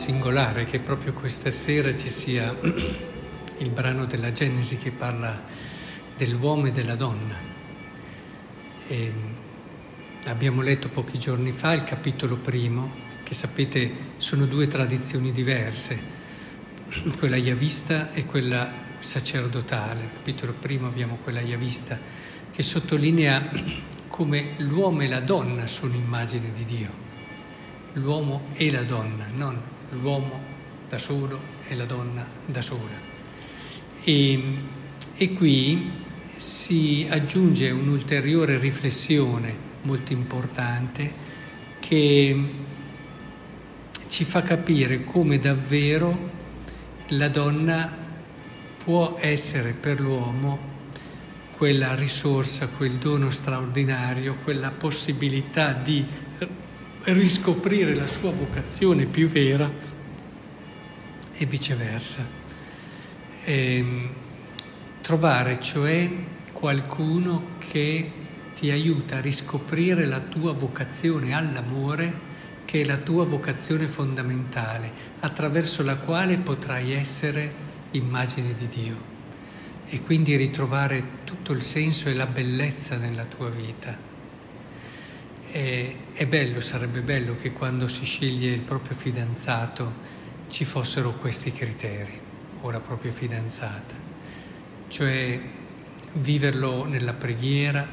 singolare che proprio questa sera ci sia il brano della Genesi che parla dell'uomo e della donna. E abbiamo letto pochi giorni fa il capitolo primo, che sapete sono due tradizioni diverse, quella yavista e quella sacerdotale. Nel capitolo primo abbiamo quella yavista che sottolinea come l'uomo e la donna sono immagine di Dio. L'uomo e la donna, non l'uomo da solo e la donna da sola. E, e qui si aggiunge un'ulteriore riflessione molto importante che ci fa capire come davvero la donna può essere per l'uomo quella risorsa, quel dono straordinario, quella possibilità di riscoprire la sua vocazione più vera e viceversa. E ehm, trovare cioè qualcuno che ti aiuta a riscoprire la tua vocazione all'amore, che è la tua vocazione fondamentale, attraverso la quale potrai essere immagine di Dio e quindi ritrovare tutto il senso e la bellezza nella tua vita. E, è bello, sarebbe bello che quando si sceglie il proprio fidanzato ci fossero questi criteri, o la propria fidanzata, cioè viverlo nella preghiera,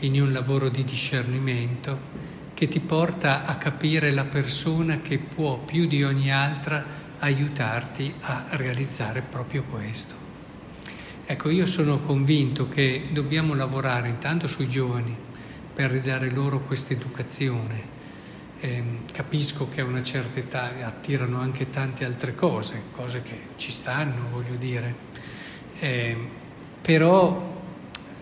in un lavoro di discernimento che ti porta a capire la persona che può più di ogni altra aiutarti a realizzare proprio questo. Ecco, io sono convinto che dobbiamo lavorare intanto sui giovani, per ridare loro questa educazione. Eh, capisco che a una certa età attirano anche tante altre cose, cose che ci stanno, voglio dire, eh, però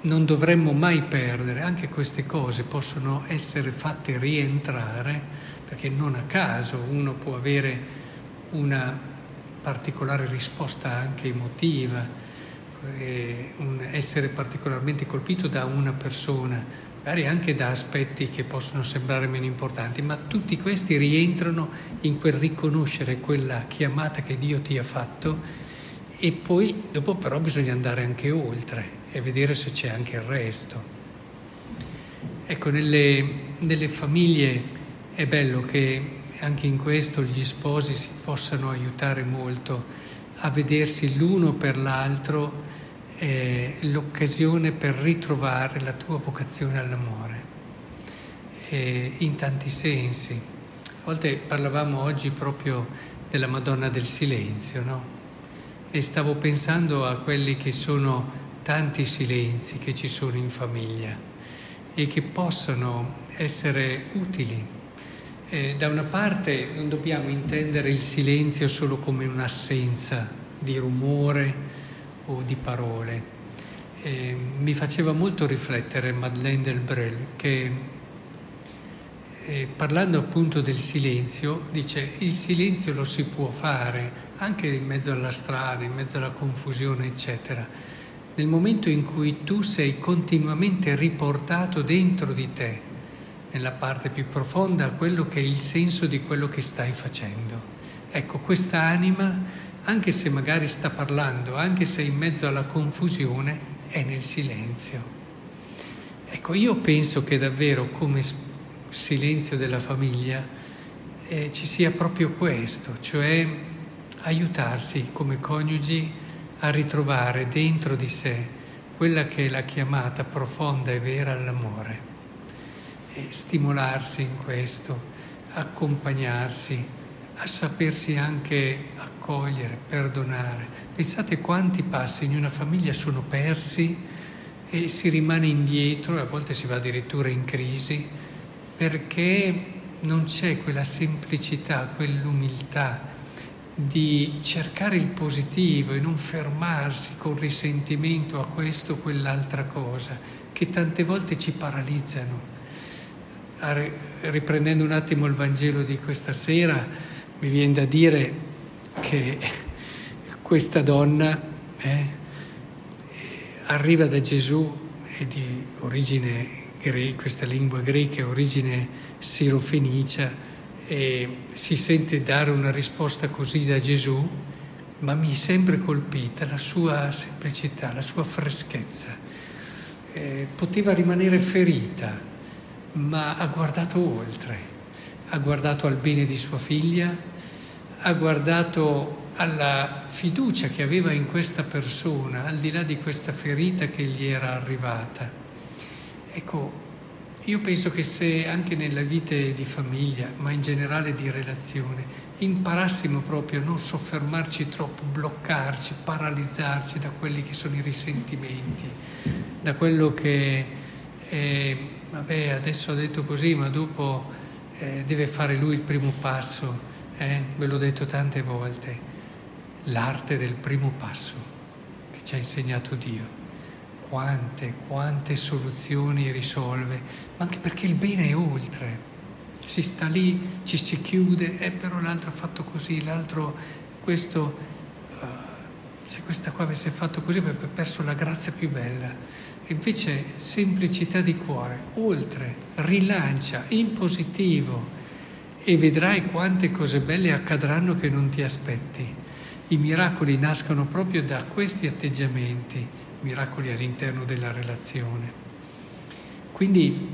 non dovremmo mai perdere, anche queste cose possono essere fatte rientrare, perché non a caso uno può avere una particolare risposta anche emotiva, eh, essere particolarmente colpito da una persona, magari anche da aspetti che possono sembrare meno importanti, ma tutti questi rientrano in quel riconoscere quella chiamata che Dio ti ha fatto e poi dopo però bisogna andare anche oltre e vedere se c'è anche il resto. Ecco, nelle, nelle famiglie è bello che anche in questo gli sposi si possano aiutare molto a vedersi l'uno per l'altro è l'occasione per ritrovare la tua vocazione all'amore, e in tanti sensi. A volte parlavamo oggi proprio della Madonna del Silenzio, no? E stavo pensando a quelli che sono tanti silenzi che ci sono in famiglia e che possono essere utili. Eh, da una parte non dobbiamo intendere il silenzio solo come un'assenza di rumore, o di parole. E mi faceva molto riflettere Madeleine Delbrel che eh, parlando appunto del silenzio dice il silenzio lo si può fare anche in mezzo alla strada, in mezzo alla confusione eccetera, nel momento in cui tu sei continuamente riportato dentro di te, nella parte più profonda, quello che è il senso di quello che stai facendo. Ecco, questa anima anche se magari sta parlando, anche se in mezzo alla confusione è nel silenzio. Ecco, io penso che davvero come silenzio della famiglia eh, ci sia proprio questo, cioè aiutarsi come coniugi a ritrovare dentro di sé quella che è la chiamata profonda e vera all'amore, e stimolarsi in questo, accompagnarsi a sapersi anche accogliere, perdonare. Pensate quanti passi in una famiglia sono persi e si rimane indietro a volte si va addirittura in crisi perché non c'è quella semplicità, quell'umiltà di cercare il positivo e non fermarsi con risentimento a questo o quell'altra cosa che tante volte ci paralizzano. Riprendendo un attimo il Vangelo di questa sera, mi viene da dire che questa donna eh, arriva da Gesù, è di origine greca, questa lingua greca origine sirofenicia, e si sente dare una risposta così da Gesù, ma mi è sempre colpita la sua semplicità, la sua freschezza. Eh, poteva rimanere ferita, ma ha guardato oltre, ha guardato al bene di sua figlia, ha guardato alla fiducia che aveva in questa persona, al di là di questa ferita che gli era arrivata. Ecco, io penso che se anche nella vita di famiglia, ma in generale di relazione, imparassimo proprio a non soffermarci troppo, bloccarci, paralizzarci da quelli che sono i risentimenti, da quello che, è, vabbè, adesso ho detto così, ma dopo eh, deve fare lui il primo passo, eh? ve l'ho detto tante volte, l'arte del primo passo che ci ha insegnato Dio quante, quante soluzioni risolve, ma anche perché il bene è oltre. Si sta lì, ci si chiude, eh, però l'altro ha fatto così, l'altro questo, uh, se questa qua avesse fatto così avrebbe perso la grazia più bella. Invece semplicità di cuore, oltre, rilancia, in positivo e vedrai quante cose belle accadranno che non ti aspetti. I miracoli nascono proprio da questi atteggiamenti miracoli all'interno della relazione. Quindi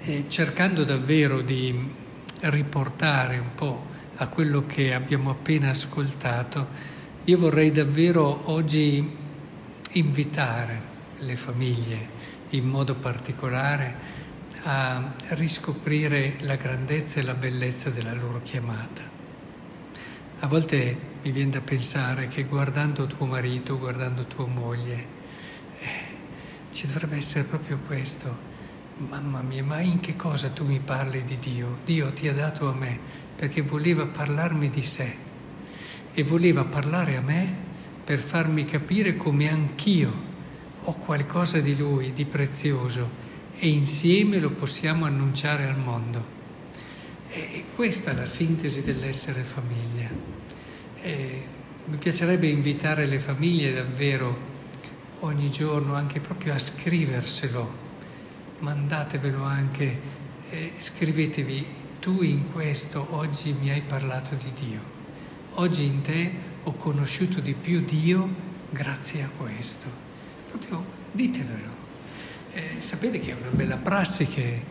eh, cercando davvero di riportare un po' a quello che abbiamo appena ascoltato, io vorrei davvero oggi invitare le famiglie in modo particolare a riscoprire la grandezza e la bellezza della loro chiamata. A volte mi viene da pensare che guardando tuo marito, guardando tua moglie, eh, ci dovrebbe essere proprio questo. Mamma mia, ma in che cosa tu mi parli di Dio? Dio ti ha dato a me perché voleva parlarmi di sé e voleva parlare a me per farmi capire come anch'io ho qualcosa di Lui, di prezioso e insieme lo possiamo annunciare al mondo. E questa è la sintesi dell'essere famiglia. E mi piacerebbe invitare le famiglie davvero ogni giorno anche proprio a scriverselo. Mandatevelo anche, eh, scrivetevi, tu in questo oggi mi hai parlato di Dio. Oggi in te ho conosciuto di più Dio grazie a questo. Proprio ditevelo. Eh, sapete che è una bella prassi che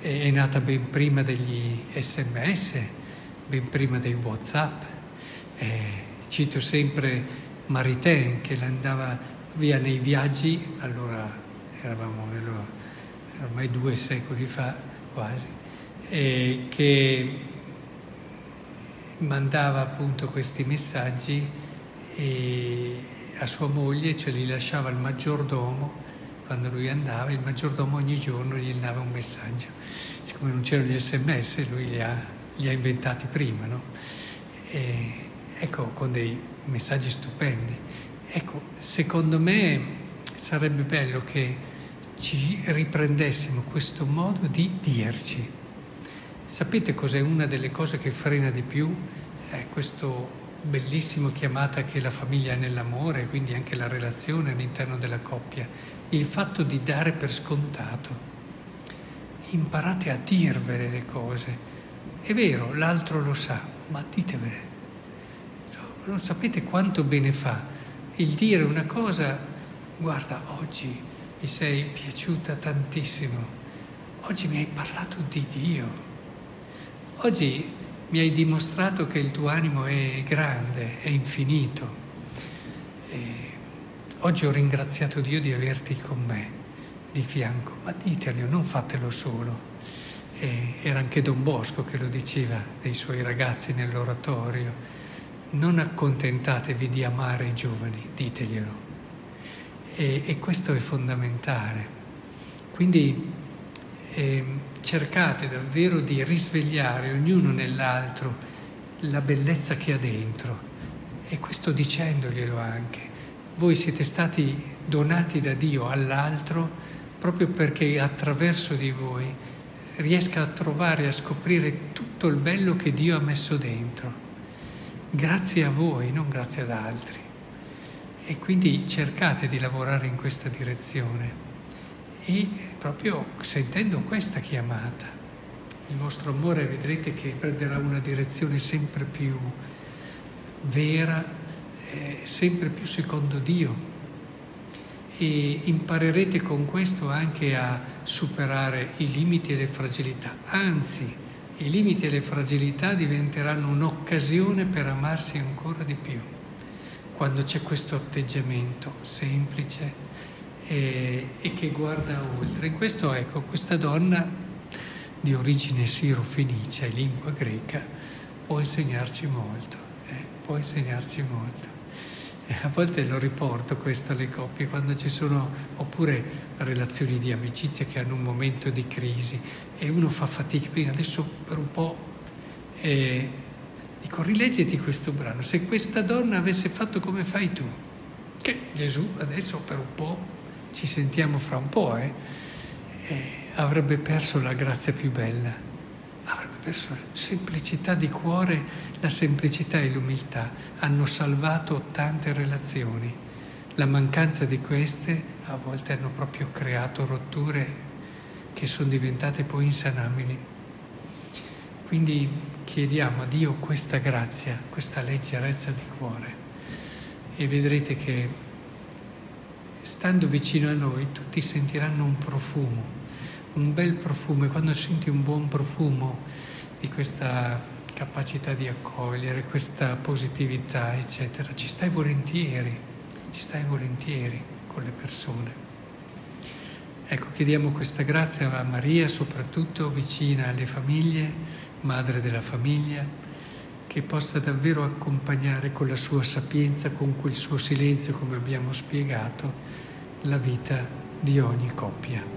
è nata ben prima degli sms, ben prima dei whatsapp. Eh, cito sempre Maritain che andava via nei viaggi, allora eravamo nello, ormai due secoli fa quasi, e che mandava appunto questi messaggi a sua moglie, cioè li lasciava il maggiordomo quando lui andava, il maggiordomo ogni giorno gli dava un messaggio. Siccome non c'erano gli sms, lui li ha, li ha inventati prima, no? E, ecco, con dei messaggi stupendi. Ecco, secondo me sarebbe bello che ci riprendessimo questo modo di dirci. Sapete cos'è una delle cose che frena di più? È questo bellissimo chiamata che la famiglia è nell'amore, quindi anche la relazione all'interno della coppia, il fatto di dare per scontato. Imparate a dirvele le cose. È vero, l'altro lo sa, ma ditevele. Non sapete quanto bene fa il dire una cosa, guarda, oggi mi sei piaciuta tantissimo, oggi mi hai parlato di Dio, oggi mi hai dimostrato che il tuo animo è grande, è infinito. E oggi ho ringraziato Dio di averti con me, di fianco, ma ditelo, non fatelo solo. E era anche Don Bosco che lo diceva dei suoi ragazzi nell'oratorio. Non accontentatevi di amare i giovani, diteglielo. E, e questo è fondamentale. Quindi eh, cercate davvero di risvegliare ognuno nell'altro la bellezza che ha dentro. E questo dicendoglielo anche. Voi siete stati donati da Dio all'altro proprio perché attraverso di voi riesca a trovare e a scoprire tutto il bello che Dio ha messo dentro. Grazie a voi, non grazie ad altri. E quindi cercate di lavorare in questa direzione e proprio sentendo questa chiamata il vostro amore vedrete che prenderà una direzione sempre più vera, eh, sempre più secondo Dio e imparerete con questo anche a superare i limiti e le fragilità. Anzi, i limiti e le fragilità diventeranno un'occasione per amarsi ancora di più, quando c'è questo atteggiamento semplice e, e che guarda oltre. In questo, ecco, questa donna di origine siro-fenicia e lingua greca può insegnarci molto, eh? può insegnarci molto. A volte lo riporto questo alle coppie quando ci sono, oppure relazioni di amicizia che hanno un momento di crisi e uno fa fatica. Quindi adesso per un po' eh, dico rileggiti questo brano. Se questa donna avesse fatto come fai tu, che Gesù adesso per un po', ci sentiamo fra un po', eh, eh, avrebbe perso la grazia più bella avrebbe perso la semplicità di cuore, la semplicità e l'umiltà hanno salvato tante relazioni. La mancanza di queste a volte hanno proprio creato rotture che sono diventate poi insanabili. Quindi chiediamo a Dio questa grazia, questa leggerezza di cuore e vedrete che stando vicino a noi tutti sentiranno un profumo un bel profumo e quando senti un buon profumo di questa capacità di accogliere, questa positività, eccetera, ci stai volentieri, ci stai volentieri con le persone. Ecco, chiediamo questa grazia a Maria, soprattutto vicina alle famiglie, madre della famiglia, che possa davvero accompagnare con la sua sapienza, con quel suo silenzio, come abbiamo spiegato, la vita di ogni coppia.